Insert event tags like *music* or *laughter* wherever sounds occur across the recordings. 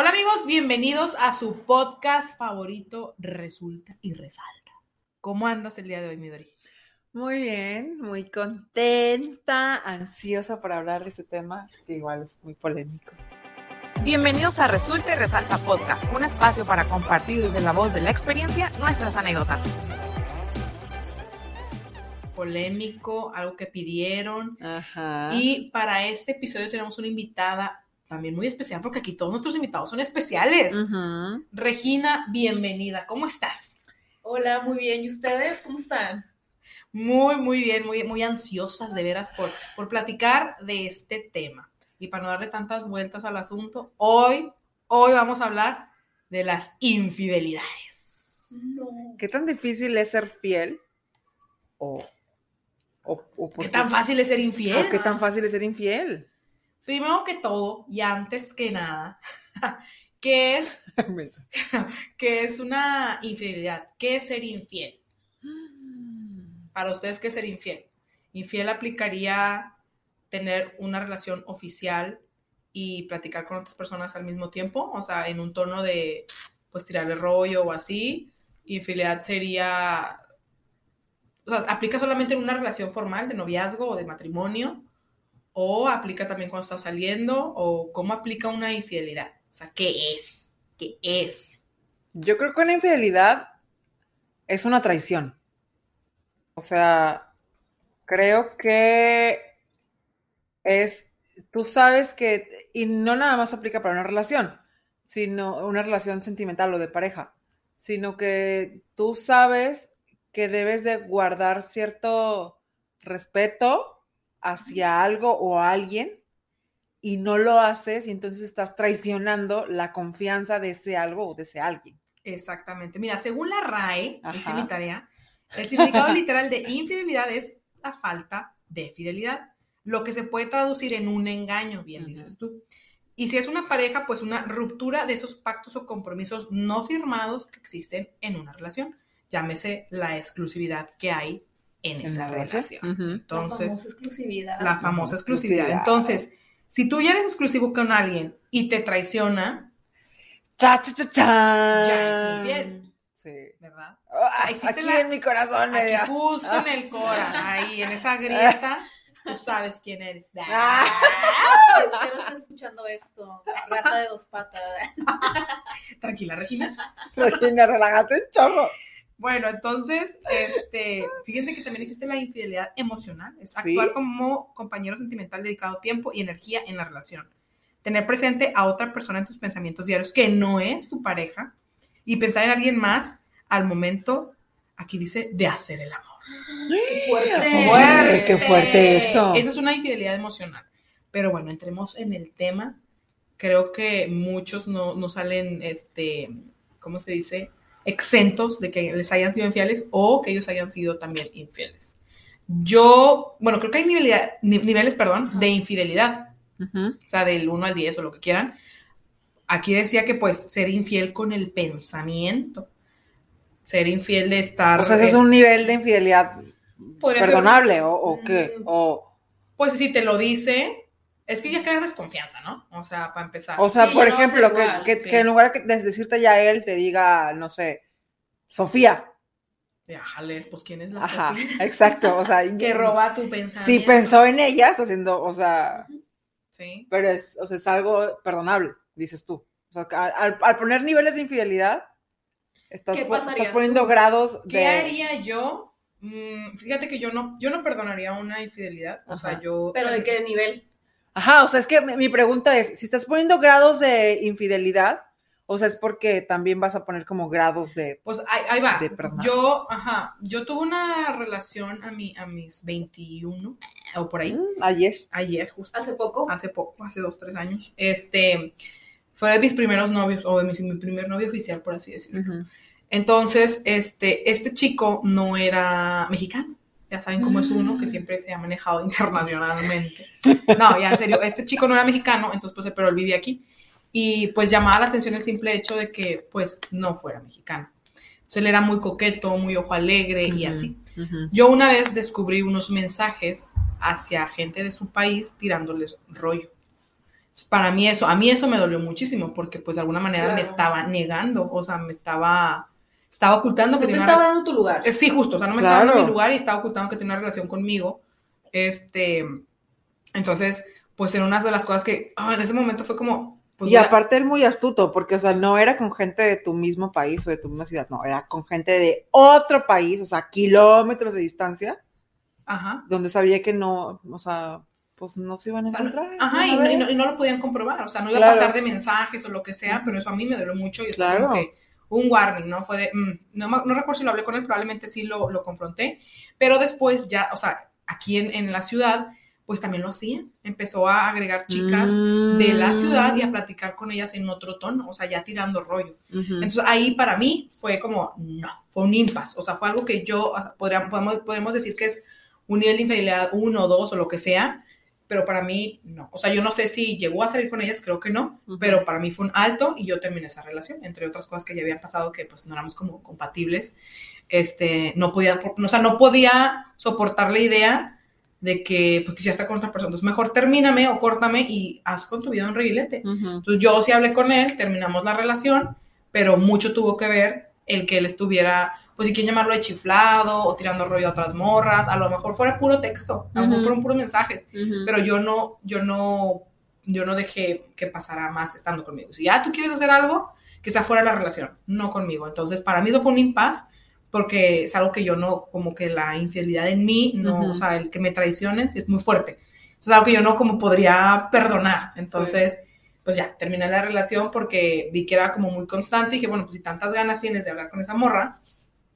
Hola amigos, bienvenidos a su podcast favorito Resulta y Resalta. ¿Cómo andas el día de hoy, Midori? Muy bien, muy contenta, ansiosa por hablar de este tema que igual es muy polémico. Bienvenidos a Resulta y Resalta Podcast, un espacio para compartir desde la voz de la experiencia nuestras anécdotas. Polémico, algo que pidieron. Ajá. Y para este episodio tenemos una invitada también muy especial, porque aquí todos nuestros invitados son especiales. Regina, bienvenida. ¿Cómo estás? Hola, muy bien. ¿Y ustedes cómo están? Muy, muy bien, muy, muy ansiosas de veras por, por platicar de este tema. Y para no darle tantas vueltas al asunto, hoy, hoy vamos a hablar de las infidelidades. No. ¿Qué tan difícil es ser fiel? O, o, o por ¿Qué tan fácil es ser infiel? o qué tan fácil es ser infiel? Primero que todo, y antes que nada, *laughs* ¿qué es, *laughs* *laughs* qué es una infidelidad? ¿Qué es ser infiel? Para ustedes, ¿qué es ser infiel? Infiel aplicaría tener una relación oficial y platicar con otras personas al mismo tiempo, o sea, en un tono de, pues, tirarle rollo o así. Infidelidad sería, o sea, aplica solamente en una relación formal de noviazgo o de matrimonio, o aplica también cuando está saliendo, o cómo aplica una infidelidad. O sea, ¿qué es? ¿Qué es? Yo creo que una infidelidad es una traición. O sea, creo que es, tú sabes que, y no nada más aplica para una relación, sino una relación sentimental o de pareja, sino que tú sabes que debes de guardar cierto respeto hacia algo o a alguien y no lo haces y entonces estás traicionando la confianza de ese algo o de ese alguien. Exactamente. Mira, según la RAE, hice Ajá. mi tarea, el significado literal de infidelidad es la falta de fidelidad, lo que se puede traducir en un engaño, bien dices tú. Y si es una pareja, pues una ruptura de esos pactos o compromisos no firmados que existen en una relación. Llámese la exclusividad que hay en, En esa la relación. relación. Ujú. la Entonces, famosa exclusividad. la famosa exclusividad. Entonces, si tú ya eres exclusivo con alguien y te traiciona, Cha, cha, cha, cha. ya es infiel, Sí. ¿verdad? Ah, existe aquí la- en mi corazón me Aquí dio. justo en el cora, ahí en esa grieta, tú sabes quién eres. Ah. Espero estés escuchando esto. Rata de dos patas. *laughs* Tranquila, Regina. Regina, relájate un chorro. Bueno, entonces, este, fíjense que también existe la infidelidad emocional, es Sí. actuar como compañero sentimental dedicado tiempo y energía en la relación. Tener presente a otra persona en tus pensamientos diarios que no es tu pareja y pensar en alguien más al momento, aquí dice, de hacer el amor. ¡Qué fuerte! Fuerte, qué fuerte eso. Esa es una infidelidad emocional. Pero bueno, entremos en el tema. Creo que muchos no, no salen, este, ¿cómo se dice? Exentos de que les hayan sido infieles o que ellos hayan sido también infieles. Yo, bueno, creo que hay nivelidad- niveles, perdón, Ajá. de infidelidad, o sea, del 1 al 10 o lo que quieran. Aquí decía que pues ser infiel con el pensamiento, ser infiel de estar... O sea, ese es un nivel de infidelidad ser- perdonable, ¿o, o qué? Mm. O, Pues si te lo dice, es que ya crea desconfianza, ¿no? O sea, para empezar. o sea, Sí, por no ejemplo, que, igual, que- sí. que en lugar de decirte ya él, te diga, no sé, Sofía. Ya, jales, pues quién es la Ajá, Sofía? *laughs* exacto. O sea, *laughs* que roba tu pensamiento. Si pensó en ella, está haciendo, o sea, Sí. pero es, o sea, es algo perdonable, dices tú. O sea, al, poner niveles de infidelidad, estás, ¿Qué po- pasarías estás poniendo tú? grados de... ¿Qué haría yo? Mm, fíjate que yo no, yo no perdonaría una infidelidad. O sea, yo. ¿Pero de qué nivel? Ajá, o sea, es que mi, pregunta es, si estás poniendo grados de infidelidad, o sea, es porque también vas a poner como grados de... Pues ahí, ahí va. De. Yo, ajá, yo tuve una relación a, mi, a mis 21 o por ahí, Mm, ayer. ayer justo. ¿Hace poco? hace poco, hace dos, tres años. Este, fue de mis primeros novios, o de mi, mi primer novio oficial, por así decirlo. Entonces, este, este chico no era mexicano. Ya saben cómo es uno, que siempre se ha manejado *laughs* internacionalmente. No, ya en serio, este chico no era mexicano, entonces pues, pero él vivía aquí. Y pues llamaba la atención el simple hecho de que pues no fuera mexicano. Entonces él era muy coqueto, muy ojo alegre y Ujú. así. Ujú. Yo una vez descubrí unos mensajes hacia gente de su país tirándoles rollo. Para mí eso, a mí eso me dolió muchísimo porque pues de alguna manera me Claro. estaba negando, o sea, me estaba, estaba ocultando que tenía estaba una- dando tu lugar. Eh, Sí, justo, o sea, no me estaba dando mi lugar y estaba ocultando que tenía una relación conmigo. Este, entonces, pues era una de las cosas que ah, en ese momento fue como, pues y aparte él muy astuto, porque, o sea, no era con gente de tu mismo país o de tu misma ciudad, no, era con gente de otro país, o sea, kilómetros de distancia, ajá. donde sabía que no, o sea, pues no se iban a O sea, no- encontrar. Ajá, y no, y no- y no lo podían comprobar, o sea, no iba Claro. a pasar de mensajes o lo que sea, pero eso a mí me dolió mucho y es Claro. como que un warning, ¿no? Fue de, mm, no, no recuerdo si lo hablé con él, probablemente sí lo, lo confronté, pero después ya, o sea, aquí en, en la ciudad, pues también lo hacía, empezó a agregar chicas de la ciudad y a Mm. platicar con ellas en otro tono, o sea, ya tirando rollo. Ujú. Entonces ahí para mí fue como, no, fue un impasse, o sea, fue algo que yo, o podríamos, podemos, podemos decir que es un nivel de infidelidad uno, dos o lo que sea, pero para mí no. O sea, yo no sé si llegó a salir con ellas, creo que no, Ujú. pero para mí fue un alto y yo terminé esa relación, entre otras cosas que ya habían pasado que pues no éramos como compatibles. Este, no podía, o sea, no podía soportar la idea de que pues quisiera estar con otra persona. Entonces mejor termíname o córtame y haz con tu vida un reguilete. Entonces yo sí hablé con él, terminamos la relación, pero mucho tuvo que ver el que él estuviera, pues si quieren llamarlo de chiflado o tirando rollo a otras morras, a lo mejor fuera puro texto, a lo mejor fueron puros mensajes, pero yo no, yo no, yo no dejé que pasara más estando conmigo. Si ya tú quieres hacer algo, que sea fuera de la relación, no conmigo. Entonces para mí eso fue un impasse porque es algo que yo no, como que la infidelidad en mí, no, Ujú. o sea, el que me traicionen es muy fuerte. Es algo que yo no como podría perdonar. Entonces, pues ya, terminé la relación porque vi que era como muy constante y dije, bueno, pues si tantas ganas tienes de hablar con esa morra,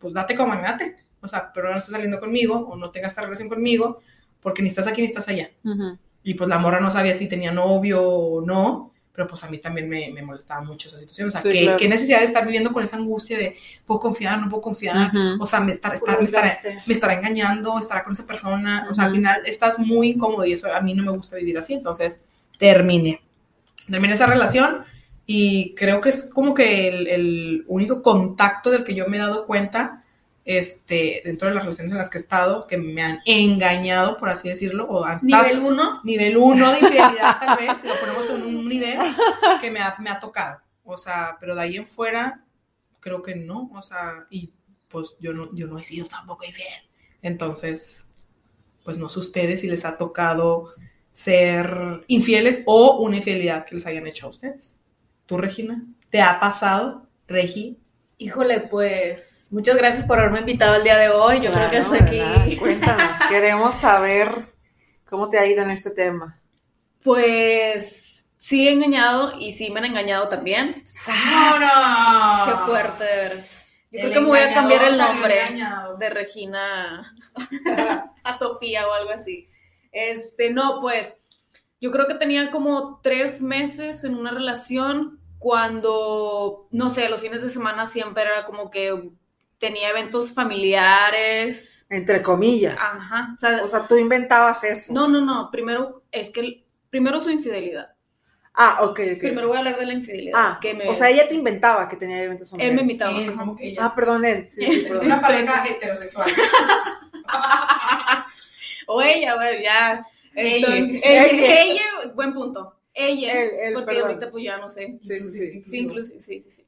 pues date como magnate. O sea, pero no estés saliendo conmigo o no tengas esta relación conmigo porque ni estás aquí ni estás allá. Ujú. Y pues la morra no sabía si tenía novio o no, pero pues a mí también me, me molestaba mucho esa situación. O sea, Sí, ¿qué, claro. qué necesidad de estar viviendo con esa angustia de, puedo confiar, no puedo confiar? Ujú. O sea, me, estar, me, estará, me estará engañando, estará con esa persona. O sea, al final estás muy incómodo y eso a mí no me gusta vivir así. Entonces, terminé. Terminé esa relación y creo que es como que el, el único contacto del que yo me he dado cuenta este, dentro de las relaciones en las que he estado, que me han engañado, por así decirlo, o han Nivel 1. nivel 1 de infidelidad, tal vez, si lo ponemos en un nivel que me ha, me ha tocado. O sea, pero de ahí en fuera, creo que no. O sea, y pues yo no, yo no he sido tampoco infiel. Entonces, pues no sé ustedes si les ha tocado ser infieles o una infidelidad que les hayan hecho a ustedes. ¿Tú, Regina? ¿Te ha pasado, Regi? Híjole, pues muchas gracias por haberme invitado el día de hoy. Yo creo que hasta aquí. Cuéntanos, *laughs* queremos saber cómo te ha ido en este tema. Pues sí he engañado y sí me han engañado también. ¡Vámonos! Qué fuerte, de verdad. Yo El creo que me voy a cambiar el nombre de Regina *laughs* a Sofía o algo así. Este, no, pues yo creo que tenía como tres meses en una relación cuando, no sé, los fines de semana siempre era como que tenía eventos familiares. Entre comillas. Ajá. O sea, O sea, tú inventabas eso. no, no, no. Primero es que primero su infidelidad. Ah, ok, ok. Primero voy a hablar de la infidelidad. ah, que me- o sea, ella te inventaba que tenía eventos él me invitaba. Sí, ajá. como que ella. Ah, perdón, él. Sí, sí, perdón. una pareja heterosexual. *laughs* O ella, bueno, ya. Ella. Entonces, ella, ella, buen punto. Ella, Él, él, porque perdón. ahorita pues ya no sé. Sí, sí, sí. Sí, inclusive, sí, sí, sí.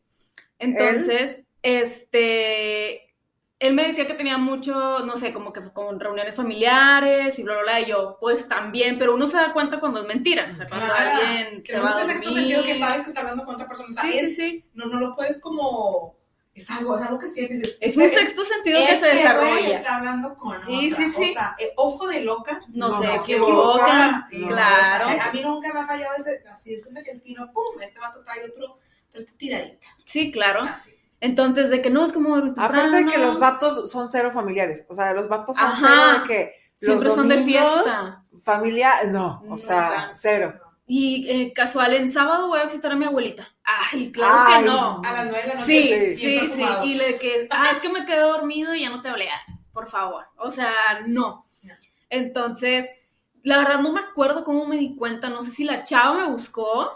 Entonces, este, él me decía que tenía mucho, no sé, como que con reuniones familiares y bla, bla, bla, y yo, pues también, pero uno se da cuenta cuando es mentira, o sea, cuando Claro, alguien se va Tenemos a ese sexto sentido que sabes que está hablando con otra persona. O sea, Sí, sí. No, no lo puedes como. Es algo, es algo que sientes. Es un sexto sentido que se este desarrolla. está hablando con Sí, otra. sí, sí. O sea, eh, ojo de loca. No, No, se no, equivoca, claro. o sea, a mí nunca me ha fallado ese. Así es como que el tiro, pum, este vato trae otro, otra tiradita. Sí, claro. Así. Entonces, de que no, es como Aparte de que los vatos son cero familiares. O sea, los vatos son Ajá. cero de que. siempre los son de fiesta. Familia, no. O sea, Nunca. cero. Y eh, casual, en sábado voy a visitar a mi abuelita. Ay, claro Ay, que no. A las nueve de la noche. Sí, sí, sí. Y le que, ah, es que me quedé dormido y ya no te hablé. Ah, Por favor. O sea, no. No. Entonces, la verdad no me acuerdo cómo me di cuenta. No sé si la chava me buscó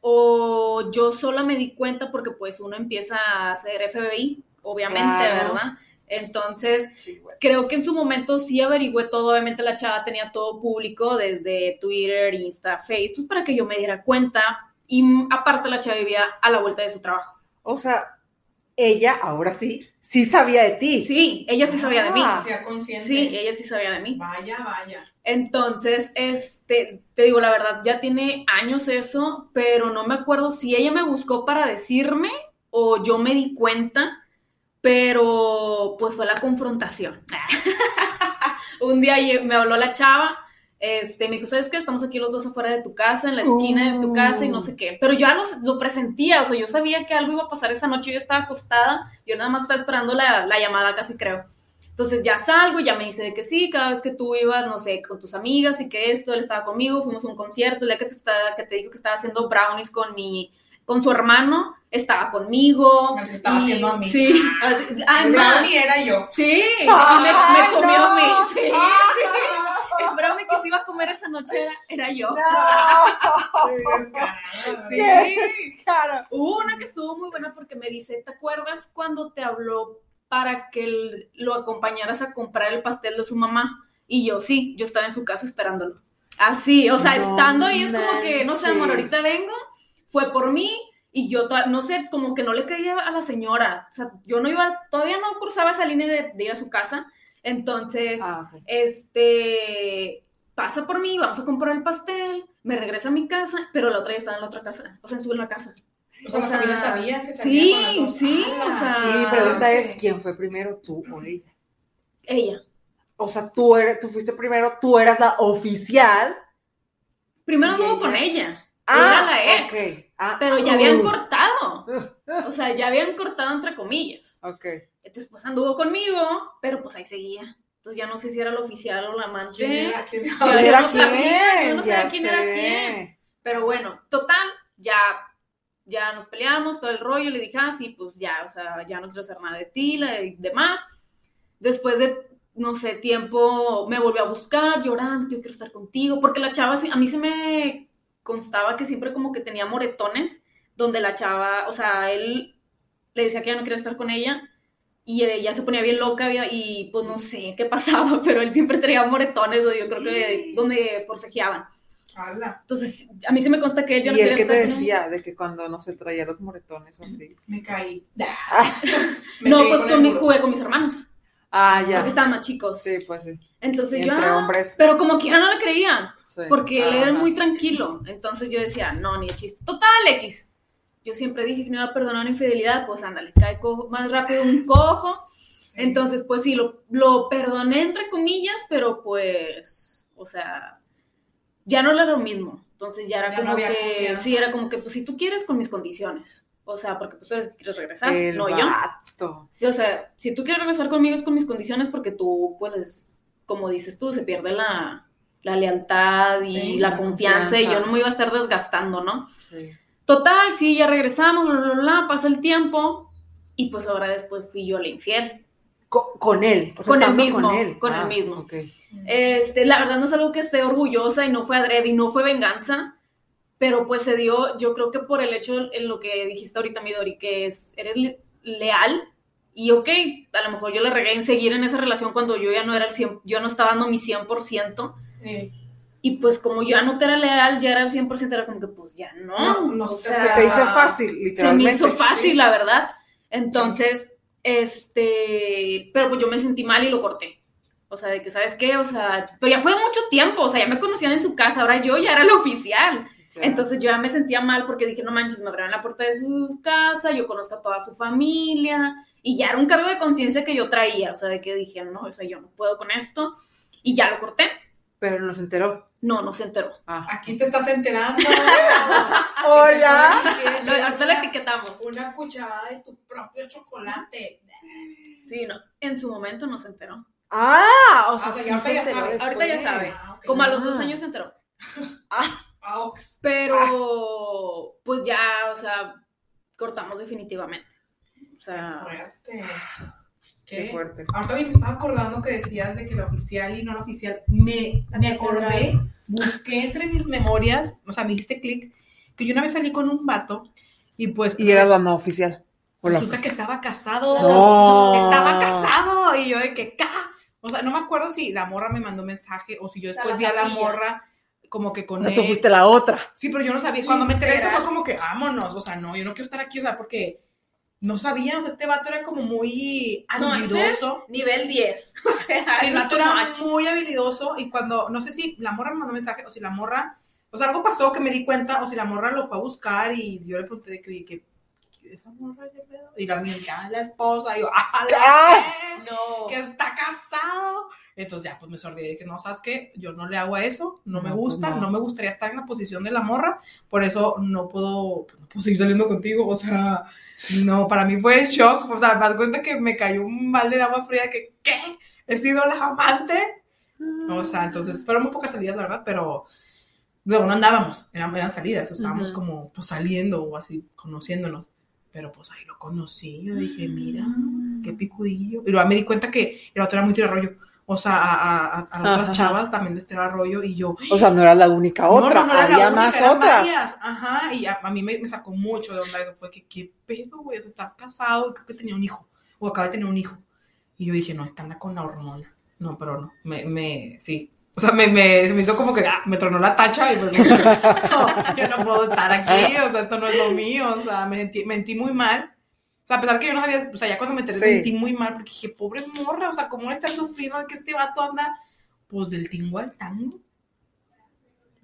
o yo sola me di cuenta porque pues uno empieza a hacer FBI, obviamente, Claro. ¿verdad? Entonces, Sí, creo que en su momento sí averigüé todo. Obviamente la chava tenía todo público, desde Twitter, Insta, Facebook, para que yo me diera cuenta. Y aparte la chava vivía a la vuelta de su trabajo. O sea, ella, ahora sí, sí sabía de ti. Sí, ella sí sabía de mí. Ah. Consciente. Sí, ella sí sabía de mí. Vaya, vaya. Entonces, este, te digo la verdad, ya tiene años eso, pero no me acuerdo si ella me buscó para decirme o yo me di cuenta, pero pues fue la confrontación. *laughs* Un día me habló la chava, este, me dijo, ¿sabes qué? Estamos aquí los dos afuera de tu casa, en la esquina de tu casa y no sé qué. Pero yo ya lo, lo presentía, o sea, yo sabía que algo iba a pasar esa noche, yo estaba acostada, yo nada más estaba esperando la, la llamada, casi creo. Entonces ya salgo y ya me dice de que sí, cada vez que tú ibas, no sé, con tus amigas y que esto, él estaba conmigo, fuimos a un concierto, el día que te, estaba, que te dijo que estaba haciendo brownies con mi, con su hermano, estaba conmigo. Me los estaba y- haciendo a mí. Sí, así- El además, brownie era yo. sí, y me, ¡Ay, me comió no! a mí, sí, sí. *laughs* El brownie que se iba a comer esa noche era, era yo. *laughs* Descarada. Sí. Hubo una que estuvo muy buena porque me dice, ¿te acuerdas cuando te habló para que lo acompañaras a comprar el pastel de su mamá? Y yo, sí, yo estaba en su casa esperándolo. Así, o sea, No estando ahí es como que, no sé, amor, ahorita vengo, fue por mí y yo, to- no sé, como que no le caía a la señora. O sea, yo no iba, todavía no cruzaba esa línea de, de ir a su casa. Entonces, Ah, este, pasa por mí, vamos a comprar el pastel, me regresa a mi casa, pero la otra ya estaba en la otra casa, o sea, en su en la casa. O sea, la O sea, familia sabía que sí, con las sí, ¡Hala! o sea, Y mi Ah, pregunta es, ¿quién fue primero, tú o ella? Ella. O sea, tú, eres, tú fuiste primero, tú eras la oficial. Primero ¿Y anduvo ella? con ella. Era la ex. ok. Ah, Pero ya habían uh, cortado. *laughs* O sea, ya habían cortado entre comillas. Ok. Entonces, pues anduvo conmigo, pero pues ahí seguía. Entonces ya no sé si era la oficial o la amante. ¿Quién era? ¿Quién era? Yo- ¿Quién yo era no sabía, quién? yo no sabía quién era sé. quién. Pero bueno, total, ya, ya nos peleamos, todo el rollo, le dije, ah, sí, pues ya, o sea, ya no quiero hacer nada de ti, y demás. Después de, no sé, tiempo, me volvió a buscar, llorando, yo quiero estar contigo, porque la chava, a mí se me constaba que siempre como que tenía moretones, donde la chava, o sea, él le decía que ya no quería estar con ella, y ella se ponía bien loca y pues no sé qué pasaba, *laughs* pero él siempre traía moretones, yo creo que donde forcejeaban. ¡Hala! Entonces, a mí sí me consta que él ya no ¿Y él qué te decía? De que cuando no se traía los moretones o así. Me caí. Ah, *laughs* Me No, pegué pues con con jugué con mis hermanos, ah, ya. porque estaban más chicos. Sí, pues sí. Entonces Y yo, entre ah, hombres. pero como quiera no le creía, sí. porque él era muy tranquilo. Entonces yo decía, no, ni de chiste. Total, X. Yo siempre dije que no iba a perdonar una infidelidad, pues ándale, cae cojo- más rápido un *laughs* cojo. Sí. Entonces, pues sí, lo, lo perdoné entre comillas, pero pues, o sea, ya no era lo mismo. Entonces ya era Ya no como había que, confianza. sí, era como que, pues si tú quieres, con mis condiciones. O sea, porque pues tú eres que quieres regresar, El no yo. Sí, o sea, si tú quieres regresar conmigo es con mis condiciones porque tú, pues, como dices tú, se pierde la, la lealtad y Sí, la confianza, y yo no me iba a estar desgastando, ¿no? Sí. Total, sí, ya regresamos, bla, bla, bla, pasa el tiempo y pues ahora después fui yo la infiel. Co- Con, él. O sea, Con el estando mismo, Con, él. con el Ah, mismo. Este, la verdad no es algo que esté orgullosa y no fue adrede y no fue venganza, pero pues se dio, yo creo que por el hecho en lo que dijiste ahorita, Midori, que es, eres le- leal y ok, a lo mejor yo le regué en seguir en esa relación cuando yo ya no era el 100, yo no estaba dando mi 100%. Sí. Y pues como yo ya no te era leal, ya era el 100%, era como que pues ya no. No, no o se sea, Se te hizo fácil, se me literalmente. hizo fácil, Sí. la verdad. Entonces, este, pero pues yo me sentí mal y lo corté. O sea, de que, ¿sabes qué? O sea, pero ya fue mucho tiempo, o sea, ya me conocían en su casa, ahora yo ya era la oficial. Entonces yo ya me sentía mal porque dije, no manches, me abrieron la puerta de su casa, yo conozco a toda su familia, y ya era un cargo de conciencia que yo traía, o sea, de que dije, no, o sea, yo no puedo con esto, y ya lo corté. Pero no se enteró. No, no se enteró. Ah. Aquí te estás enterando. *laughs* Hola. Lo- ahorita la etiquetamos. Una cucharada de tu propio chocolate. Sí, no, en su momento no se enteró. Ah, o sea, Ah, sí ya se ahorita ya enteró sabe, ahorita ya sabe. Ah. Como a los dos Ah. años se enteró. Ah, ox. Pero, pues ya, o sea, cortamos definitivamente. O Qué sea, fuerte. Qué fuerte. Ahorita me estaba acordando que decías de que la oficial y no la oficial. Me, me acordé, busqué entre mis memorias, o sea, me diste clic, que yo una vez salí con un vato y pues Y era no oficial. O la resulta que estaba casado. No. Estaba casado. Y yo de que, ¡ca! O sea, no me acuerdo si la morra me mandó mensaje o si yo después la vi a la morra como que con No, él. tú fuiste la otra. Sí, pero yo no sabía. Cuando me enteré de eso fue como que, vámonos. O sea, no, yo no quiero estar aquí, o sea, porque no sabía. O sea, este vato era como muy No, ese es habilidoso. nivel 10. *laughs* O sea, Sí, el vato era much. muy habilidoso y cuando, no sé si la morra me mandó mensaje o si la morra, o sea, algo pasó que me di cuenta o si la morra lo fue a buscar y yo le pregunté de que, que esa morra qué pedo? Y la mía, que ah, la esposa, y yo, ah, la ¡Ah! No. que está casado. Entonces ya, pues me sordí y dije, no, ¿sabes qué? Yo no le hago a eso, no, me No, pues gusta, no. no. me gustaría estar en la posición de la morra, por eso no puedo, pues, no puedo seguir saliendo contigo, o sea, no, para mí fue shock, o sea, me das cuenta que me cayó un balde de agua fría, que, ¿qué? ¿He sido la amante? O sea, entonces, fueron muy pocas salidas, la verdad, pero luego no andábamos, eran, eran salidas, o estábamos Ujú. como, pues, saliendo o así, conociéndonos, pero pues ahí lo conocí, yo dije, mira, qué picudillo. Y luego me di cuenta que el otro era muy tirarrollo. O sea, a, a, a- otras chavas también les tiraba rollo y yo. O sea, no era la única otra, no, no, no era la había única, más eran otras. varias. Ajá, y a, a mí me, me sacó mucho de onda eso. Fue que, ¿qué pedo, güey? O sea, estás casado y creo que tenía un hijo. O acaba de tener un hijo. Y yo dije, no, está anda con la hormona. No, pero no. Me, me, sí. O sea, me, me, se me hizo como que ah, me tronó la tacha y pues no, *laughs* yo no puedo estar aquí, o sea, esto no es lo mío, o sea, me sentí, me sentí muy mal. Sea, a pesar que yo no sabía, o sea, ya cuando me enteré Sí. me sentí muy mal porque dije, pobre morra, o sea, ¿cómo está sufriendo de que este vato anda, pues, del tingo al tango?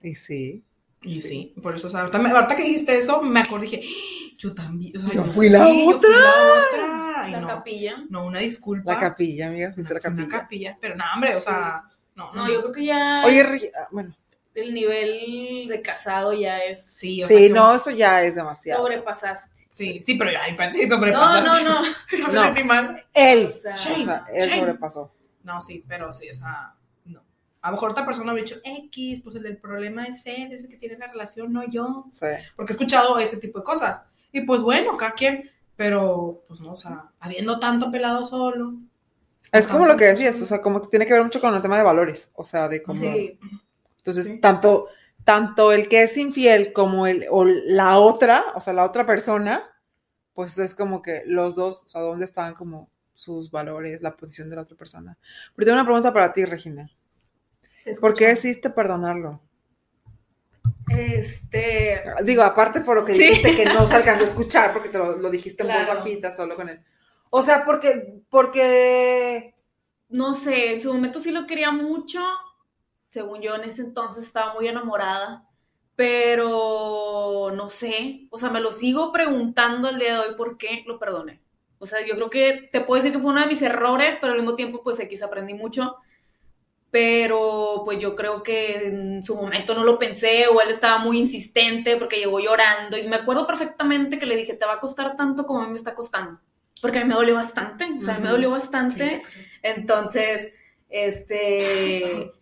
Y sí. Y sí, por eso, o sea, ahorita, me- ahorita que dijiste eso, me acordé dije, "Ah, yo también, o sea, Yo fui la yo fui la otra. La no, capilla. no, una disculpa. La capilla, amiga, fuiste la Una- una capilla. capilla, pero no, hombre, o sea, no, No, yo creo que ya Oye, ah, bueno, el nivel de casado ya es. sí, o sea, sí, no, eso ya es demasiado. Sobrepasaste. sí, sí, pero No, sobrepasaste. no, no. *laughs* No me No. sentí mal. Él, O sea, o Shame. sea, él Shame. sobrepasó. No, sí, pero sí, o sea, no. A lo mejor otra persona hubiera dicho, X, pues el del problema es él, es el que tiene la relación, no yo. Sí. Porque he escuchado ese tipo de cosas. Y pues bueno, cada quien, pero pues no, o sea, habiendo tanto pelado solo. Es como lo que decías, o sea, como que tiene que ver mucho con el tema de valores, o sea, de cómo... Sí. Entonces, Sí. tanto, tanto el que es infiel como el, o la otra, o sea, la otra persona, pues es como que los dos, o sea, dónde están como sus valores, la posición de la otra persona. Pero tengo una pregunta para ti, Regina. ¿Por qué decidiste perdonarlo? Este. Digo, aparte por lo que Sí. dijiste que no se alcanzó a *laughs* escuchar, porque te lo, lo dijiste Claro. bajita, solo con él. O sea, porque, porque, No sé, en su momento sí lo quería mucho. Según yo, en ese entonces estaba muy enamorada. Pero no sé. O sea, me lo sigo preguntando el día de hoy por qué lo perdoné. O sea, yo creo que te puedo decir que fue uno de mis errores, pero al mismo tiempo, pues X aprendí mucho. Pero pues yo creo que en su momento no lo pensé o él estaba muy insistente porque llegó llorando. Y me acuerdo perfectamente que le dije, te va a costar tanto como a mí me está costando. Porque a mí me dolió bastante. O sea, a mí me dolió bastante. Entonces, este. *laughs*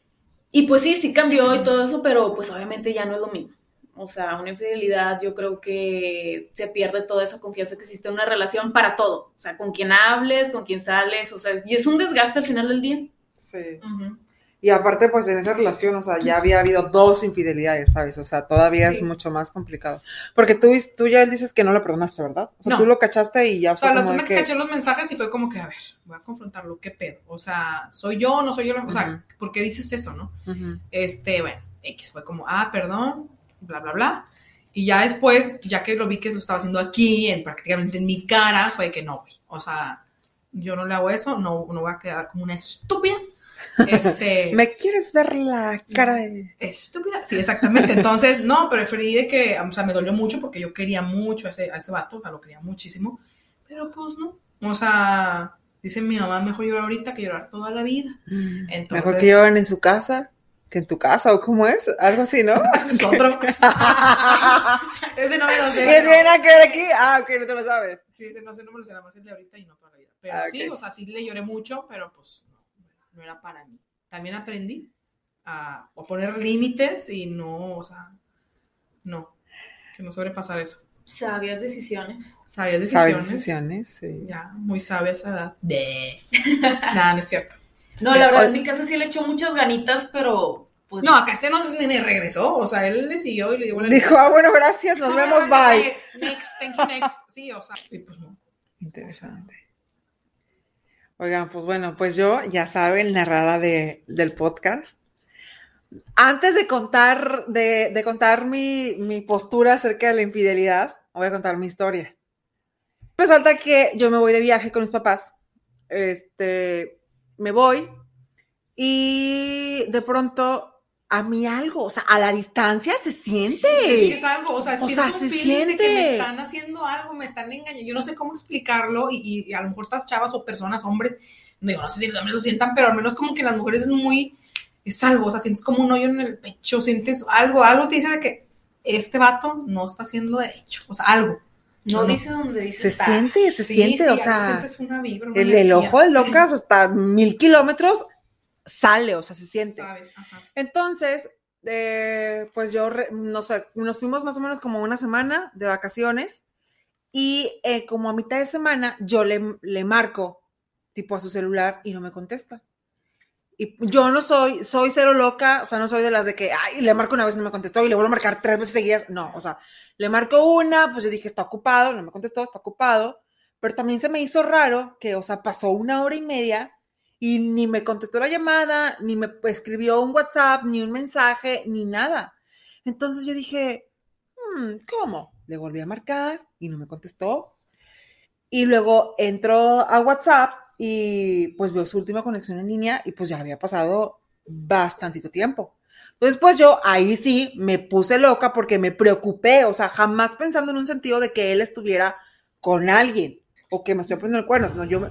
Y pues sí, sí cambió y todo eso, pero pues obviamente ya no es lo mismo. O sea, una infidelidad, yo creo que se pierde toda esa confianza que existe en una relación para todo. O sea, con quien hables, con quien sales, o sea, y es un desgaste al final del día. sí. Ujú. Y aparte, pues en esa relación, o sea, ya había habido dos infidelidades, ¿sabes? O sea, todavía Sí. es mucho más complicado. Porque tú, tú ya dices que no le perdonaste, ¿verdad? O sea, No. tú lo cachaste y ya O sea, lo que de me que... caché los mensajes y fue como que, a ver, voy a confrontarlo, ¿qué pedo? O sea, ¿soy yo o no soy yo? O sea, ¿por qué dices eso, no? Ujú. Este, bueno, X fue como, ah, perdón, bla, bla, bla. Y ya después, ya que lo vi que lo estaba haciendo aquí, en, prácticamente en mi cara, fue que no, güey. O sea, yo no le hago eso, no, no voy a quedar como una estúpida. Este, *laughs* ¿Me quieres ver la cara de...? estúpida. Sí, exactamente. Entonces, no, preferí de que, o sea, me dolió mucho porque yo quería mucho a ese, a ese vato, o sea, lo quería muchísimo. Pero pues no. O sea, dice mi mamá, mejor llorar ahorita que llorar toda la vida. Entonces- Mejor que lloren en su casa que en tu casa, ¿o cómo es? Algo así, ¿no? *laughs* Es otro. *laughs* ese no me lo sé. ¿Qué tiene nada que ver aquí? Ah, ok, no te lo sabes. Sí, ese no sé, no me lo sé, nada más el de ahorita y no toda la vida. Pero Ah, sí, o sea, sí le lloré mucho, pero pues no, era para mí. También aprendí a, a poner límites y no, o sea, no, que no sobrepasar eso. Sabias decisiones. Sabias decisiones. decisiones, sí. Ya, muy sabia esa edad. De. *laughs* Nada, no es cierto. No, la verdad, Oye. en mi casa sí le echó muchas ganitas, pero pues No, acá este no regresó, o sea, él le siguió y le dio la Dijo, ah, bueno, gracias, nos vemos, bye. Next, next, thank you, next. Sí, o sea, y pues no. Interesante. Oigan, pues bueno, pues yo, ya saben, la rara de, del podcast. Antes de contar, de, de contar mi, mi, postura acerca de la infidelidad, voy a contar mi historia. Resulta que yo me voy de viaje con mis papás. Este, me voy y de pronto a mí algo, o sea, a la distancia se siente. es que es algo, o sea, es que es un se siente. de que me están haciendo algo, me están engañando. Yo no sé cómo explicarlo y, y, a lo mejor estas chavas o personas, hombres, digo, no sé si los hombres lo sientan, pero al menos como que las mujeres es muy, es algo, o sea, sientes como un hoyo en el pecho, sientes algo, algo te dice de que este vato no está haciendo derecho, o sea, algo. No, dice donde dice. Se siente, se siente, o sea. Una vibra, el, el, ojo de locas hasta mil kilómetros sale, o sea, se siente. Entonces, eh, pues yo, no sé, nos fuimos más o menos como una semana de vacaciones y eh, como a mitad de semana yo le, le marco tipo a su celular y no me contesta. Y yo no soy, soy cero loca, o sea, no soy de las de que, ay, le marco una vez y no me contestó y le vuelvo a marcar tres veces seguidas. No, o sea, le marco una, pues yo dije, está ocupado, no me contestó, está ocupado. Pero también se me hizo raro que, o sea, pasó una hora y media y ni me contestó la llamada, ni me escribió un WhatsApp, ni un mensaje, ni nada. Entonces yo dije, hmm, ¿cómo? Le volví a marcar y no me contestó. Y luego entró a WhatsApp y pues vio su última conexión en línea y pues ya había pasado bastantito tiempo. Entonces, pues yo ahí sí me puse loca porque me preocupé, o sea, jamás pensando en un sentido de que él estuviera con alguien o que me estoy poniendo el cuerno, no, yo me,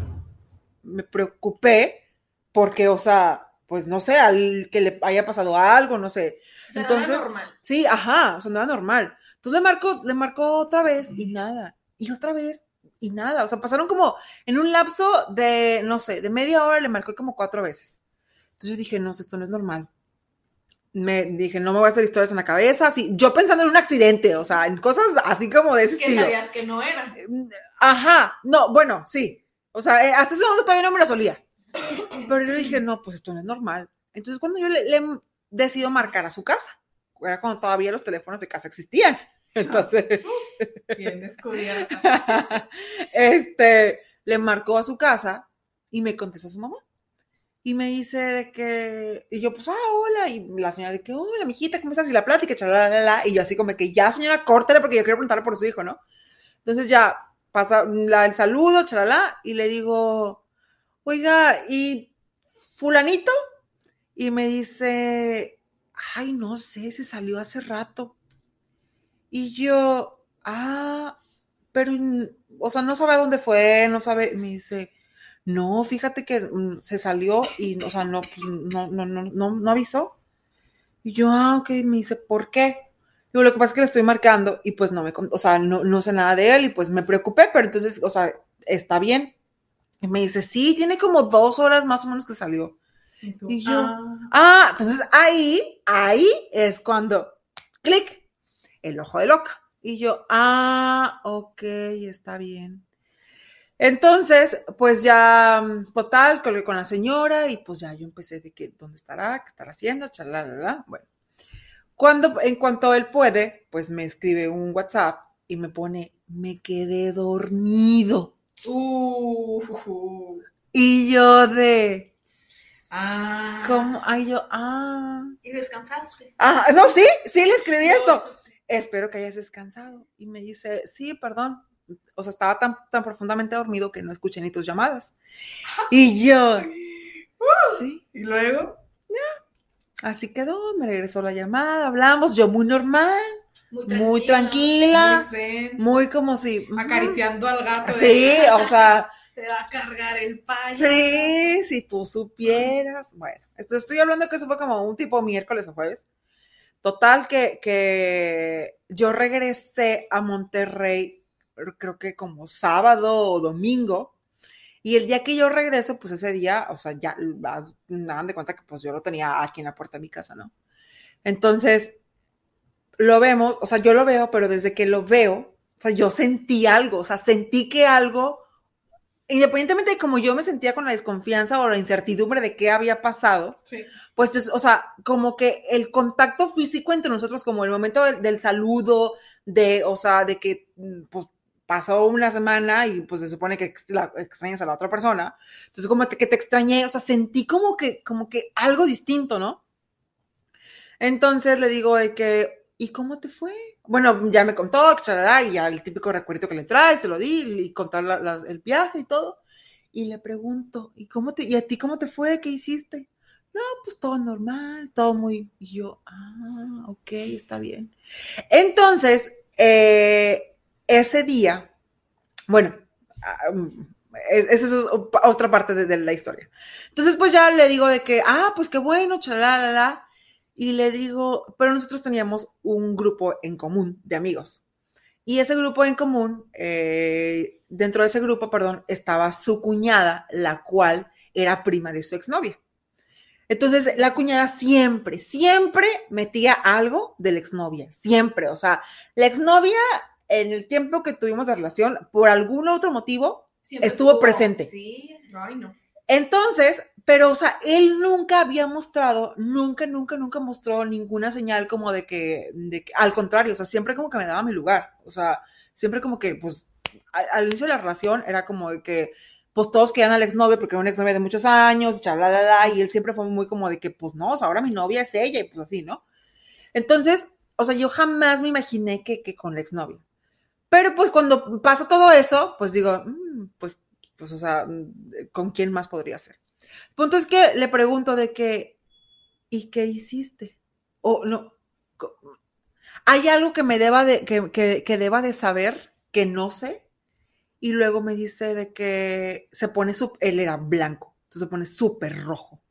me preocupé porque, o sea, pues no sé, al que le haya pasado algo, no sé. Entonces, normal. Sí, ajá, sonaba normal. Entonces le marcó, le marcó otra vez y nada. Y otra vez y nada. O sea, pasaron como en un lapso de, no sé, de media hora le marcó como cuatro veces. Entonces yo dije, no, esto no es normal. Me dije, no me voy a hacer historias en la cabeza, así, yo pensando en un accidente, o sea, en cosas así como de ese que sabías que no era. Ajá, no, bueno, sí, o sea, eh, hasta ese momento todavía no me lo solía. Pero yo le dije, no, pues esto no es normal. Entonces, cuando yo le, le decido marcar a su casa, era cuando todavía los teléfonos de casa existían. Entonces, bien descubierta. *laughs* Este, le marcó a su casa y me contestó a su mamá. Y me dice de que, y yo, pues, ah, hola, y la señora de que, hola, mijita, ¿cómo estás? Y la plática, chalala, y yo así como que, ya, señora, córtale porque yo quiero preguntarle por su hijo, ¿no? Entonces ya, pasa el saludo, chalala, y le digo, oiga, ¿y fulanito? Y me dice, ay, no sé, se salió hace rato. Y yo, ah, pero, o sea, no sabe dónde fue, no sabe, me dice, no, fíjate que mm, se salió y, o sea, no, pues, no, no, no, no, no avisó. Y yo, ah, ok, me dice, ¿por qué? Lo que pasa es que le estoy marcando y pues no me, o sea, no, no sé nada de él y pues me preocupé, pero entonces, o sea, está bien. Y me dice, sí, tiene como dos horas más o menos que salió. Y, yo, ah. ah. entonces ahí, ahí es cuando, clic, el ojo de loca. Y yo, ah, ok, está bien. Entonces, pues ya, total, colgué con la señora y pues ya yo empecé de que, ¿dónde estará? ¿Qué estará haciendo? Chalala, bueno. Cuando, en cuanto él puede, pues me escribe un WhatsApp y me pone, me quedé dormido. Uh, y yo de... Ah. ¿Cómo? Ay, yo, ah. ¿Y descansaste? Ah, no, sí, sí le escribí esto. Espero que hayas descansado. Y me dice, sí, perdón. O sea, estaba tan, tan profundamente dormido que no escuché ni tus llamadas. Y yo, *laughs* sí. ¿Y luego? Así quedó, me regresó la llamada, hablamos, yo muy normal, muy tranquila, muy, como si... Acariciando al gato. Sí, o sea... *laughs* Te va a cargar el paño. Sí, si tú supieras. Bueno, esto, estoy hablando que eso fue como un tipo miércoles o jueves. Total, que, que yo regresé a Monterrey, creo que como sábado o domingo, y el día que yo regreso, pues ese día, o sea, ya dan de cuenta que pues yo lo tenía aquí en la puerta de mi casa, ¿no? Entonces, lo vemos, o sea, yo lo veo, pero desde que lo veo, o sea, yo sentí algo, o sea, sentí que algo, independientemente de cómo yo me sentía con la desconfianza o la incertidumbre de qué había pasado, pues, o sea, como que el contacto físico entre nosotros, como el momento del, del, saludo, de, o sea, de que, mm, pues, pasó una semana y pues se supone que extrañas a la otra persona. Entonces como que te extrañé, o sea, sentí como que, como que algo distinto, ¿no? Entonces le digo de que, ¿y cómo te fue? Bueno, ya me contó, y ya el típico recuerdo que le trae, se lo di y contar el viaje y todo. Y le pregunto, ¿y cómo te, y a ti cómo te fue? ¿Qué hiciste? No, pues todo normal, todo muy. Y yo, ah, ok, está bien. Entonces, eh, ese día, bueno, ah, mm, esa es otra parte de, la historia. Entonces, pues ya le digo de que, ah, pues qué bueno, chalala, y le digo, pero nosotros teníamos un grupo en común de amigos. Y ese grupo en común, eh, dentro de ese grupo, perdón, estaba su cuñada, la cual era prima de su exnovia. Entonces, la cuñada siempre, siempre metía algo de la exnovia, siempre. O sea, la exnovia, en el tiempo que tuvimos de relación, por algún otro motivo, estuvo, presente. Sí, ay, no. Entonces, pero, o sea, él nunca había mostrado, nunca, nunca, nunca mostró ninguna señal como de que, de que al contrario, o sea, siempre como que me daba mi lugar. O sea, siempre como que, pues, al, inicio de la relación era como de que, pues todos querían al exnovio porque era una exnovia de muchos años, la y él siempre fue muy como de que, pues no, o sea, ahora mi novia es ella, y pues así, ¿no? Entonces, o sea, yo jamás me imaginé que, que con la exnovia. Pero pues cuando pasa todo eso, pues digo, mm, pues, pues, o sea, ¿con quién más podría ser? El punto es que le pregunto de que, ¿y qué hiciste? O no, ¿hay algo que me deba de, que, que, que deba de saber que no sé? y luego me dice de que se pone, él era blanco, entonces se pone súper rojo.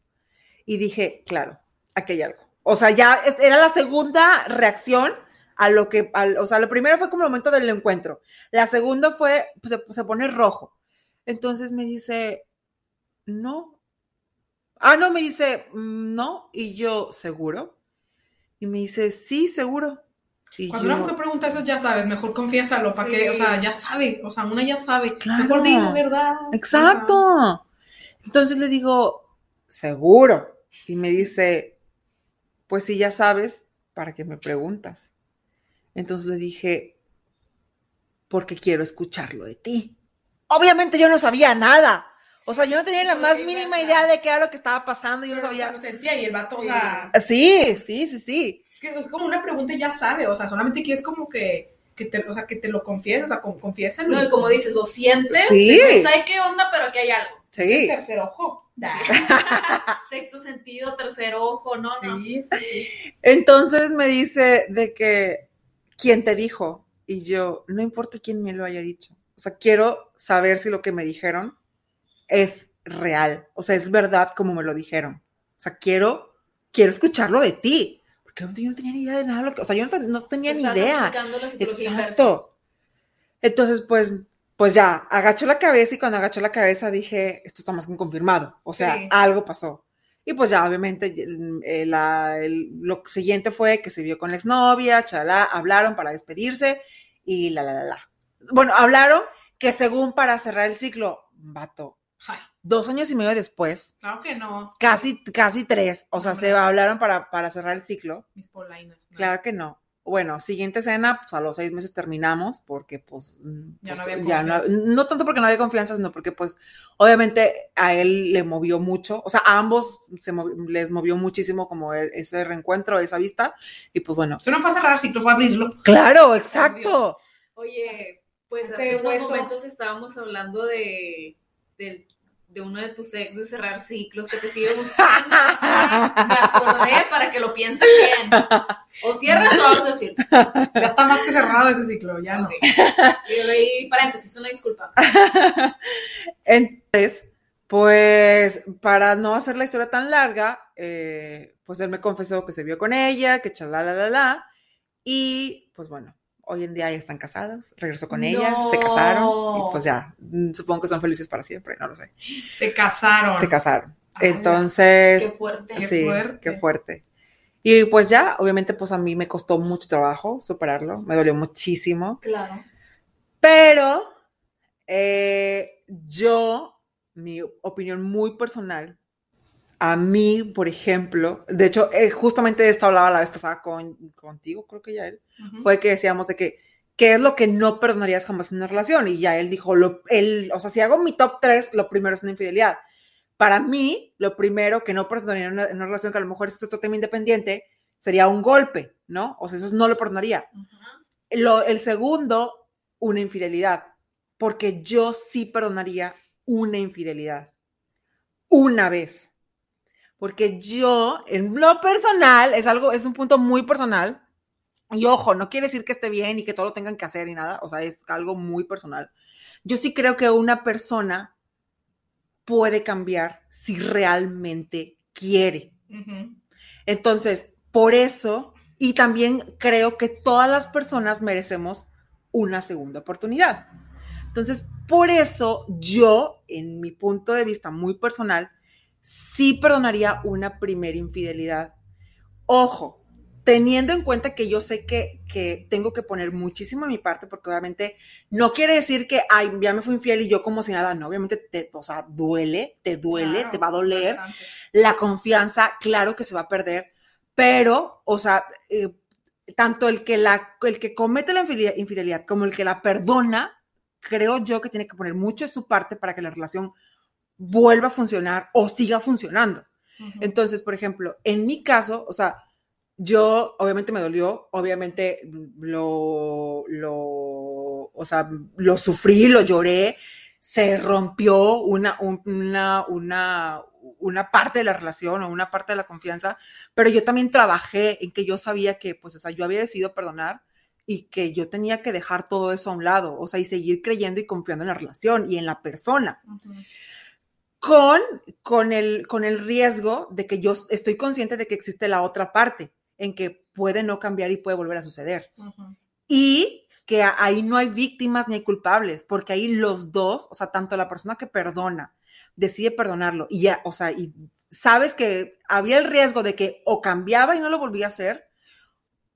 Y dije, claro, aquí hay algo. O sea, ya era la segunda reacción a lo que, o sea, lo primero fue como el momento del encuentro. La segunda fue, pues, se, pone rojo. Entonces me dice, no. Ah, no, me dice, mm, no. Y yo, ¿seguro? Y me dice, sí, seguro. Cuando una mujer pregunta eso, ya sabes, mejor confiésalo, para que, o sea, ya sabe, o sea, una ya sabe, mejor digo, ¿verdad? Exacto. Entonces le digo, seguro. Y me dice, pues si ya sabes, ¿para qué me preguntas? Entonces le dije, porque quiero escucharlo de ti. Obviamente yo no sabía nada. O sea, yo no tenía la más mínima idea de qué era lo que estaba pasando. Yo no sabía. lo sentía y el vato, o sea. Sí, sí, sí, sí es como una pregunta y ya sabe, o sea, solamente quieres como que, que te, o sea, que te lo confieses, o sea, confiésalo. No, y como dices, lo sientes, sí. sabes qué onda, pero aquí hay algo. Sí. tercer ojo. *laughs* Sexto sentido, tercer ojo, ¿no? Sí, sí, sí. Entonces me dice de que, ¿quién te dijo? Y yo, no importa quién me lo haya dicho. O sea, quiero saber si lo que me dijeron es real. O sea, es verdad como me lo dijeron. O sea, quiero, quiero escucharlo de ti yo no tenía ni idea de nada, o sea, yo no, tenía ni idea. Exacto. Entonces, pues, pues ya, agachó la cabeza y cuando agachó la cabeza dije, esto está más que confirmado, o sea, algo pasó. Y pues ya, obviamente, eh, lo siguiente fue que se vio con la exnovia, chalá, hablaron para despedirse y la, la, la, la. Bueno, hablaron que según para cerrar el ciclo, vato, Dos años y medio después. Claro que no. Casi, casi tres. O sea, se hablaron para, para cerrar el ciclo. Mis polainas. Claro que no. Bueno, siguiente escena, pues a los seis meses terminamos porque pues... Ya pues, no había confianza. no, tanto porque no había confianza, sino porque pues obviamente a él le movió mucho, o sea, a ambos se les movió muchísimo como ese reencuentro, esa vista, y pues bueno. Eso no fue a cerrar ciclo, fue a abrirlo. Claro, exacto. Oye, pues hace unos momentos estábamos hablando de, del de uno de tus ex de cerrar ciclos que te sigue buscando. Me acordé para que lo pienses bien. O cierras o vas a decir. Ya está más que cerrado ese ciclo, ya no. Y leí paréntesis, una disculpa. Entonces, pues para no hacer la historia tan larga, eh, pues él me confesó que se vio con ella, que chalala la la, y pues bueno, hoy en día ya están casados, regresó con ella, se casaron y pues ya, mm, supongo que son felices para siempre, no lo sé. Se casaron. Se casaron. Entonces, qué fuerte. Sí, qué fuerte. Y pues ya, obviamente, pues a mí me costó mucho trabajo superarlo, me dolió muchísimo. Claro. Pero eh, yo, mi opinión muy personal, a mí, por ejemplo, de hecho, eh, justamente de esto hablaba la vez pasada con, contigo, creo que ya él, fue que decíamos de que ¿qué es lo que no perdonarías jamás en una relación? Y ya él dijo, lo, él, o sea, si hago mi top 3, lo primero es una infidelidad. Para mí, lo primero que no perdonaría en una, relación, que a lo mejor es otro tema independiente, sería un golpe, ¿no? O sea, eso no lo perdonaría. lo, el segundo, una infidelidad, porque yo sí perdonaría una infidelidad. Una vez. Porque yo, en lo personal, es algo, es un punto muy personal, y ojo, no quiere decir que esté bien y que todo lo tengan que hacer y nada, o sea, es algo muy personal. Yo sí creo que una persona puede cambiar si realmente quiere. Entonces, por eso, y también creo que todas las personas merecemos una segunda oportunidad. Entonces, por eso yo, en mi punto de vista muy personal, sí perdonaría una primera infidelidad. Ojo, teniendo en cuenta que yo sé que, tengo que poner muchísimo a mi parte, porque obviamente no quiere decir que, ay, ya me fui infiel y yo como si nada, no, obviamente, te, o sea, duele, te duele, te va a doler. La confianza, claro que se va a perder, pero, o sea, eh, tanto el que, la, el que comete la infidelidad como el que la perdona, creo yo que tiene que poner mucho de su parte para que la relación vuelva a funcionar o siga funcionando. Entonces, por ejemplo, en mi caso, o sea, yo obviamente me dolió, obviamente lo, lo, o sea, lo sufrí, lo lloré, se rompió una, una, una, una parte de la relación o una parte de la confianza, pero yo también trabajé en que yo sabía que, pues, o sea, yo había decidido perdonar y que yo tenía que dejar todo eso a un lado, o sea, y seguir creyendo y confiando en la relación y en la persona. Con, con, el, con el riesgo de que yo estoy consciente de que existe la otra parte en que puede no cambiar y puede volver a suceder. Y que ahí no hay víctimas ni hay culpables, porque ahí los dos, o sea, tanto la persona que perdona, decide perdonarlo y ya, o sea, y sabes que había el riesgo de que o cambiaba y no lo volvía a hacer,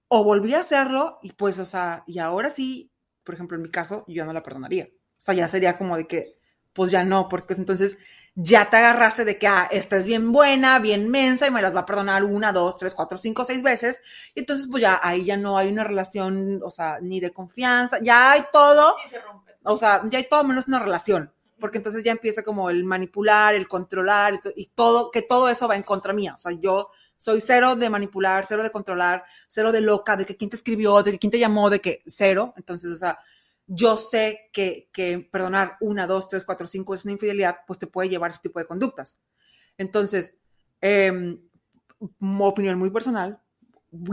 o volvía a hacerlo y pues, o sea, y ahora sí, por ejemplo, en mi caso, yo no la perdonaría. O sea, ya sería como de que, pues ya no, porque entonces ya te agarraste de que, ah, esta es bien buena, bien mensa y me las va a perdonar una, dos, tres, cuatro, cinco, seis veces. Y entonces, pues ya ahí ya no hay una relación, o sea, ni de confianza, ya hay todo. Sí, se rompe. O sea, ya hay todo menos una relación. Porque entonces ya empieza como el manipular, el controlar y, todo, que todo eso va en contra mía. O sea, yo soy cero de manipular, cero de controlar, cero de loca, de que quién te escribió, de que quién te llamó, de que cero. Entonces, o sea, yo sé que, perdonar una, dos, tres, cuatro, cinco es una infidelidad, pues te puede llevar a ese tipo de conductas. Entonces, eh, opinión muy personal,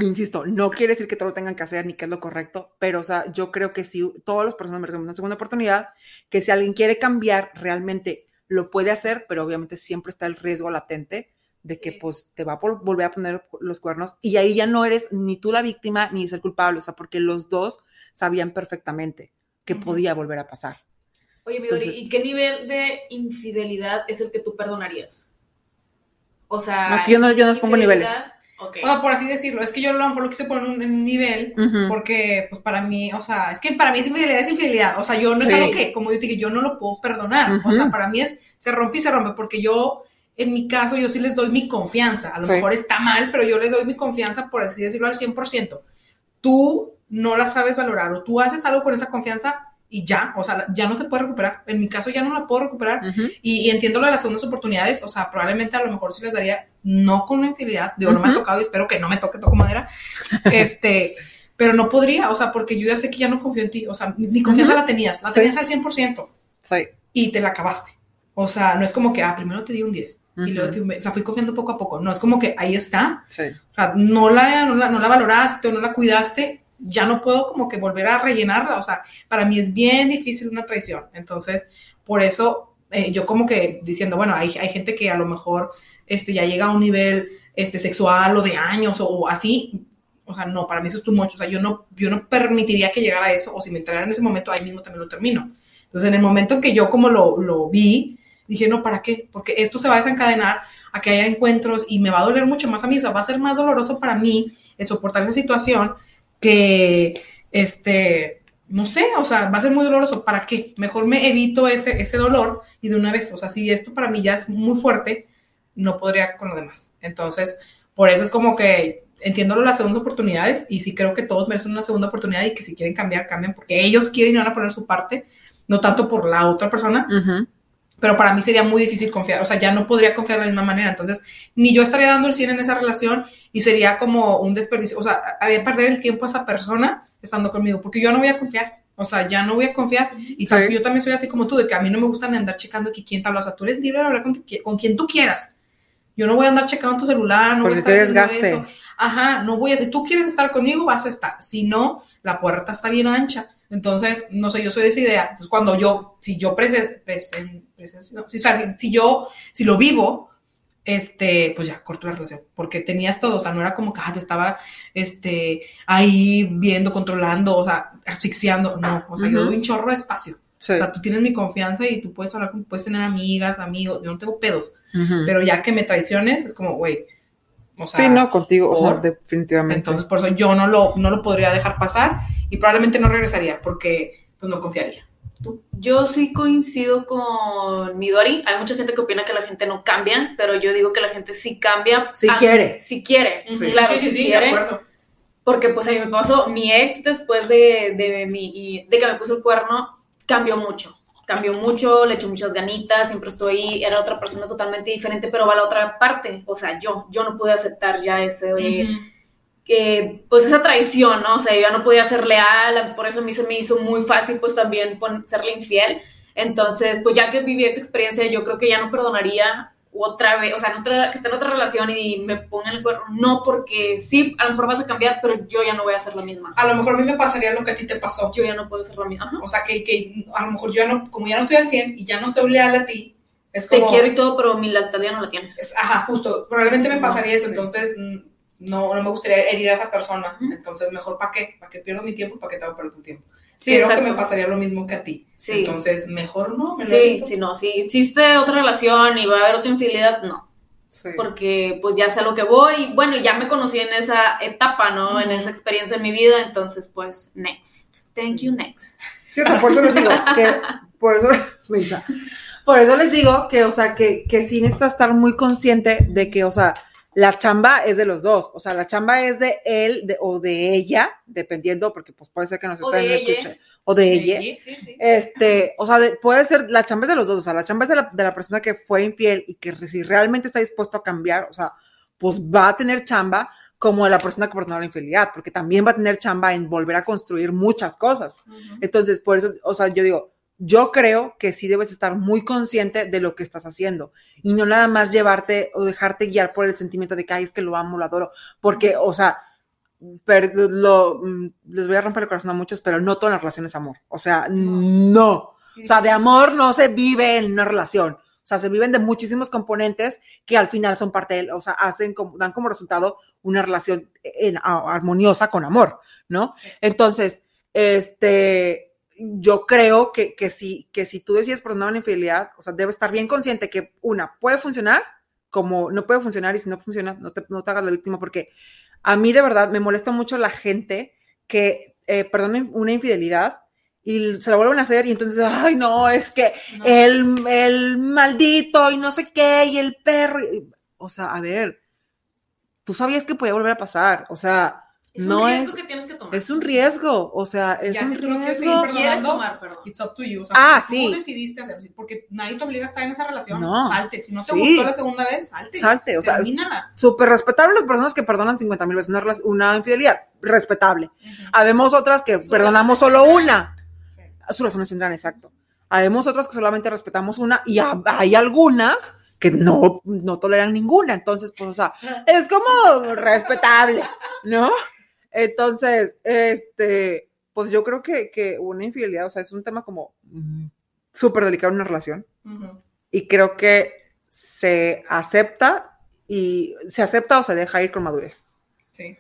insisto, no quiere decir que todo lo tengan que hacer ni que es lo correcto, pero o sea, yo creo que si todas las personas merecen una segunda oportunidad, que si alguien quiere cambiar, realmente lo puede hacer, pero obviamente siempre está el riesgo latente de que pues te va a volver a poner los cuernos y ahí ya no eres ni tú la víctima ni es el culpable, o sea, porque los dos sabían perfectamente que podía volver a pasar. Oye, Midori, ¿y qué nivel de infidelidad es el que tú perdonarías? O sea, no, es que yo no, yo no pongo niveles. O sea, por así decirlo, es que yo lo, lo quise poner en un, nivel porque, pues para mí, o sea, es que para mí es infidelidad, es infidelidad. O sea, yo no es algo que, como yo te dije, yo no lo puedo perdonar. O sea, para mí es, se rompe y se rompe porque yo, en mi caso, yo sí les doy mi confianza. A lo mejor está mal, pero yo les doy mi confianza, por así decirlo, al 100%. Tú no la sabes valorar o tú haces algo con esa confianza y ya, o sea, ya no se puede recuperar. En mi caso ya no la puedo recuperar y, entiendo lo de las segundas oportunidades, o sea, probablemente a lo mejor sí les daría, no con una infidelidad, digo, no me ha tocado y espero que no me toque, toco madera, *laughs* este, pero no podría, o sea, porque yo ya sé que ya no confío en ti, o sea, mi, confianza la tenías, la tenías al 100%. Sí. Y te la acabaste. O sea, no es como que, ah, primero te di un 10 y luego te di un O sea, fui confiando poco a poco. No, es como que ahí está. Sí. O sea, no la, no la, no la valoraste o no la cuidaste ya no puedo como que volver a rellenarla, o sea, para mí es bien difícil una traición, entonces, por eso eh, yo como que diciendo, bueno, hay, hay, gente que a lo mejor este, ya llega a un nivel este, sexual o de años o, así, o sea, no, para mí eso es too much, o sea, yo no, yo no permitiría que llegara a eso, o si me entrara en ese momento, ahí mismo también lo termino. Entonces, en el momento en que yo como lo, lo vi, dije, no, ¿para qué? Porque esto se va a desencadenar a que haya encuentros y me va a doler mucho más a mí, o sea, va a ser más doloroso para mí el soportar esa situación que, este, no sé, o sea, va a ser muy doloroso. ¿Para qué? Mejor me evito ese, ese dolor y de una vez, o sea, si esto para mí ya es muy fuerte, no podría con lo demás. Entonces, por eso es como que entiendo las segundas oportunidades y sí creo que todos merecen una segunda oportunidad y que si quieren cambiar, cambian porque ellos quieren y van a poner su parte, no tanto por la otra persona. Pero para mí sería muy difícil confiar, o sea, ya no podría confiar de la misma manera. Entonces, ni yo estaría dando el 100 en esa relación y sería como un desperdicio, o sea, haría perder el tiempo a esa persona estando conmigo, porque yo no voy a confiar. O sea, ya no voy a confiar. Y yo también soy así como tú, de que a mí no me gusta andar checando que quién te habla. O sea, tú eres libre de hablar con, con quien tú quieras. Yo no voy a andar checando tu celular, no voy a estar haciendo eso. Ajá, no voy a, si tú quieres estar conmigo, vas a estar. Si no, la puerta está bien ancha. Entonces, no sé, yo soy de esa idea. Entonces, cuando yo, si yo presen, presen, no, si, o sea, si, yo, si lo vivo, este, pues ya corto la relación, porque tenías todo, o sea, no era como que ah, te estaba, este, ahí viendo, controlando, o sea, asfixiando, no, o sea, yo doy un chorro de espacio. O sea, tú tienes mi confianza y tú puedes hablar, puedes tener amigas, amigos, yo no tengo pedos, pero ya que me traiciones, es como, güey, o sea, sí, no, contigo, definitivamente. Entonces, por eso yo no lo, no lo podría dejar pasar y probablemente no regresaría porque, pues, no confiaría. Yo sí coincido con Midori. Hay mucha gente que opina que la gente no cambia, pero yo digo que la gente sí cambia. Si quiere. Si quiere. Claro, sí, sí, sí, quiere. De acuerdo. Porque pues a mí me pasó, mi ex después de, de, mi, de que me puso el cuerno, cambió mucho. Cambió mucho, le echó muchas ganitas, siempre estoy, era otra persona totalmente diferente, pero va a la otra parte. O sea, yo, yo no pude aceptar ya ese que pues esa traición, ¿no? O sea, yo ya no podía ser leal, por eso a mí se me hizo muy fácil pues también serle infiel. Entonces, pues ya que viví esa experiencia, yo creo que ya no perdonaría otra vez, o sea, que esté en otra relación y me pongan el cuerno, no porque sí, a lo mejor vas a cambiar, pero yo ya no voy a ser la misma. A lo mejor a mí me pasaría lo que a ti te pasó. Yo ya no puedo ser la misma. O sea, que, que a lo mejor yo ya no, como ya no estoy al 100 y ya no soy leal a ti, es como... Te quiero y todo, pero mi lealtad ya no la tienes. ajá, justo, probablemente me pasaría eso, entonces mm, no, no me gustaría herir a esa persona. Entonces, mejor para qué? ¿Para qué pierdo mi tiempo? ¿Para qué te hago perder tu tiempo? Sí, Creo que me pasaría lo mismo que a ti. Sí. Entonces, mejor no. Me sí, sí, no. Si existe otra relación y va a haber otra infidelidad, no. Sí. Porque pues ya sé a lo que voy. Bueno, ya me conocí en esa etapa, ¿no? En esa experiencia en mi vida. Entonces, pues, next. Thank you, next. Sí, o sea, por eso les digo que, por eso, *laughs* por eso les digo que, o sea, que, que sí necesitas estar muy consciente de que, o sea, la chamba es de los dos, o sea, la chamba es de él o de ella, dependiendo, porque pues puede ser que nos estén escuchando, o de, ella, este, o sea, puede ser, la chamba es de los dos, o sea, la chamba es de la, de la, persona que fue infiel y que si realmente está dispuesto a cambiar, o sea, pues va a tener chamba como la persona que perdonó la infidelidad, porque también va a tener chamba en volver a construir muchas cosas. Entonces, por eso, o sea, yo digo, yo creo que sí debes estar muy consciente de lo que estás haciendo y no nada más llevarte o dejarte guiar por el sentimiento de que, ay, es que lo amo, lo adoro, porque, o sea, lo, mm, les voy a romper el corazón a muchos, pero no todas las relaciones es amor, o sea, no, o sea, de amor no se vive en una relación, o sea, se viven de muchísimos componentes que al final son parte de, o sea, hacen como, dan como resultado una relación en, armoniosa con amor, ¿no? Entonces, este, yo creo que, que, si, que si tú decides perdonar una infidelidad, o sea, debes estar bien consciente que una puede funcionar, como no puede funcionar y si no funciona, no te, no te hagas la víctima, porque a mí de verdad me molesta mucho la gente que eh, perdona una infidelidad y se la vuelven a hacer y entonces, ay, no, es que El, el, maldito y no sé qué y el perro, o sea, a ver, tú sabías que podía volver a pasar, o sea, es no un riesgo es, que tienes que tomar. Es un riesgo, o sea, es un riesgo. Que sí, quieres tomar, perdón. It's up to you. O sea, ah, tú sí. decidiste hacer, porque nadie te obliga a estar en esa relación. No. Salte. Si no te gustó la segunda vez, salte. Salte, o sea, súper respetable las personas que perdonan 50 mil veces una, una, infidelidad. Respetable. Habemos otras que perdonamos solo una. Sus razones tendrán, exacto. Habemos otras que solamente respetamos una y hay algunas que no, no toleran ninguna. Entonces, pues, o sea, es como respetable, ¿no? Entonces, este, pues yo creo que, que una infidelidad, o sea, es un tema como súper delicado en una relación. Y creo que se acepta y se acepta o se deja ir con madurez. Sí.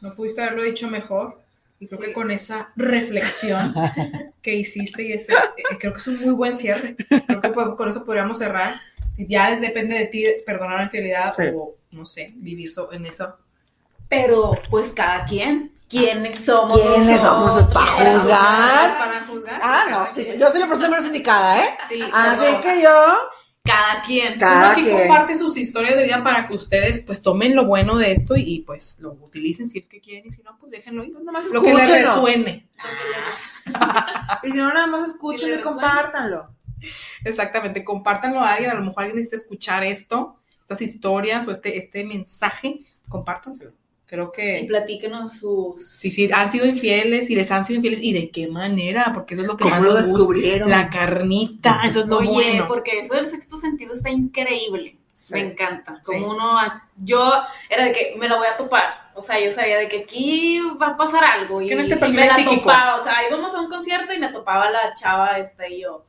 No pudiste haberlo dicho mejor. Y creo que con esa reflexión *laughs* que hiciste y ese, eh, creo que es un muy buen cierre. Creo que con eso podríamos cerrar. Si ya es, depende de ti perdonar la infidelidad o, no sé, vivir en eso pero pues cada quien. ¿Quiénes somos? ¿Quiénes somos para juzgar? Para juzgar. Ah, no, sí. Yo soy la persona menos indicada, ¿eh? Sí. Así que yo, cada quien. Cada Uno aquí quien. comparte sus historias de vida para que ustedes pues tomen lo bueno de esto y, y, pues lo utilicen si es que quieren y si no pues déjenlo ir. Nomás Lo que les resuene. *laughs* Y si no, nada más escúchenlo y compártanlo. Exactamente, compártanlo a alguien, a lo mejor alguien necesita escuchar esto, estas historias o este, este mensaje, compártanselo. Creo Y que platíquenos sus. si sí, han sido infieles y les han sido infieles y de qué manera, porque eso es lo que ¿Cómo más lo descubrieron? La carnita, eso es lo Oye, bueno. porque eso del sexto sentido está increíble. Sí. Me encanta. Sí. Como uno. Yo era de que me la voy a topar. O sea, yo sabía de que aquí va a pasar algo. Y, Que en este y perfil me la psíquicos. topaba. O sea, íbamos a un concierto y me topaba la chava esta y yo.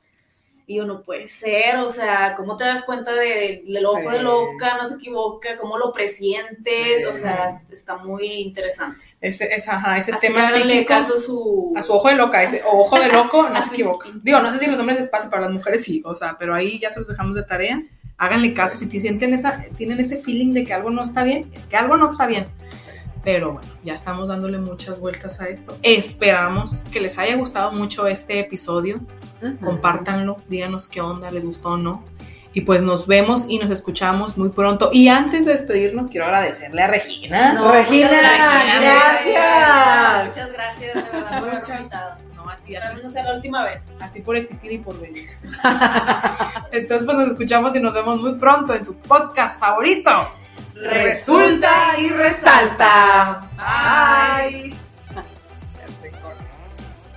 Y yo no puede ser, o sea, ¿cómo te das cuenta de- del ojo Sí. de loca? No se equivoca, ¿cómo lo presientes? Sí. O sea, está muy interesante. Ese, ese, ajá, ese Así tema háganle psíquico. caso a su... A su ojo de loca, ese o ojo de *laughs* loco, no A se su equivoca. instinto. Digo, no sé si a los hombres les pasa, para las mujeres sí, o sea, pero ahí ya se los dejamos de tarea. Háganle caso, si te sienten esa, tienen ese feeling de que algo no está bien, es que algo no está bien. Pero bueno, ya estamos dándole muchas vueltas a esto. Esperamos que les haya gustado mucho este episodio. Ujú. Compártanlo, díganos qué onda, les gustó o no. Y pues nos vemos y nos escuchamos muy pronto. Y antes de despedirnos, quiero agradecerle a Regina. No, Regina, muchas gracias. Muchas gracias, de verdad, por Muchas- invitado. No, a ti, a ti. no sea la última vez. A ti por existir y por venir. *laughs* Entonces, pues nos escuchamos y nos vemos muy pronto en su podcast favorito. Resulta y resalta. Bye.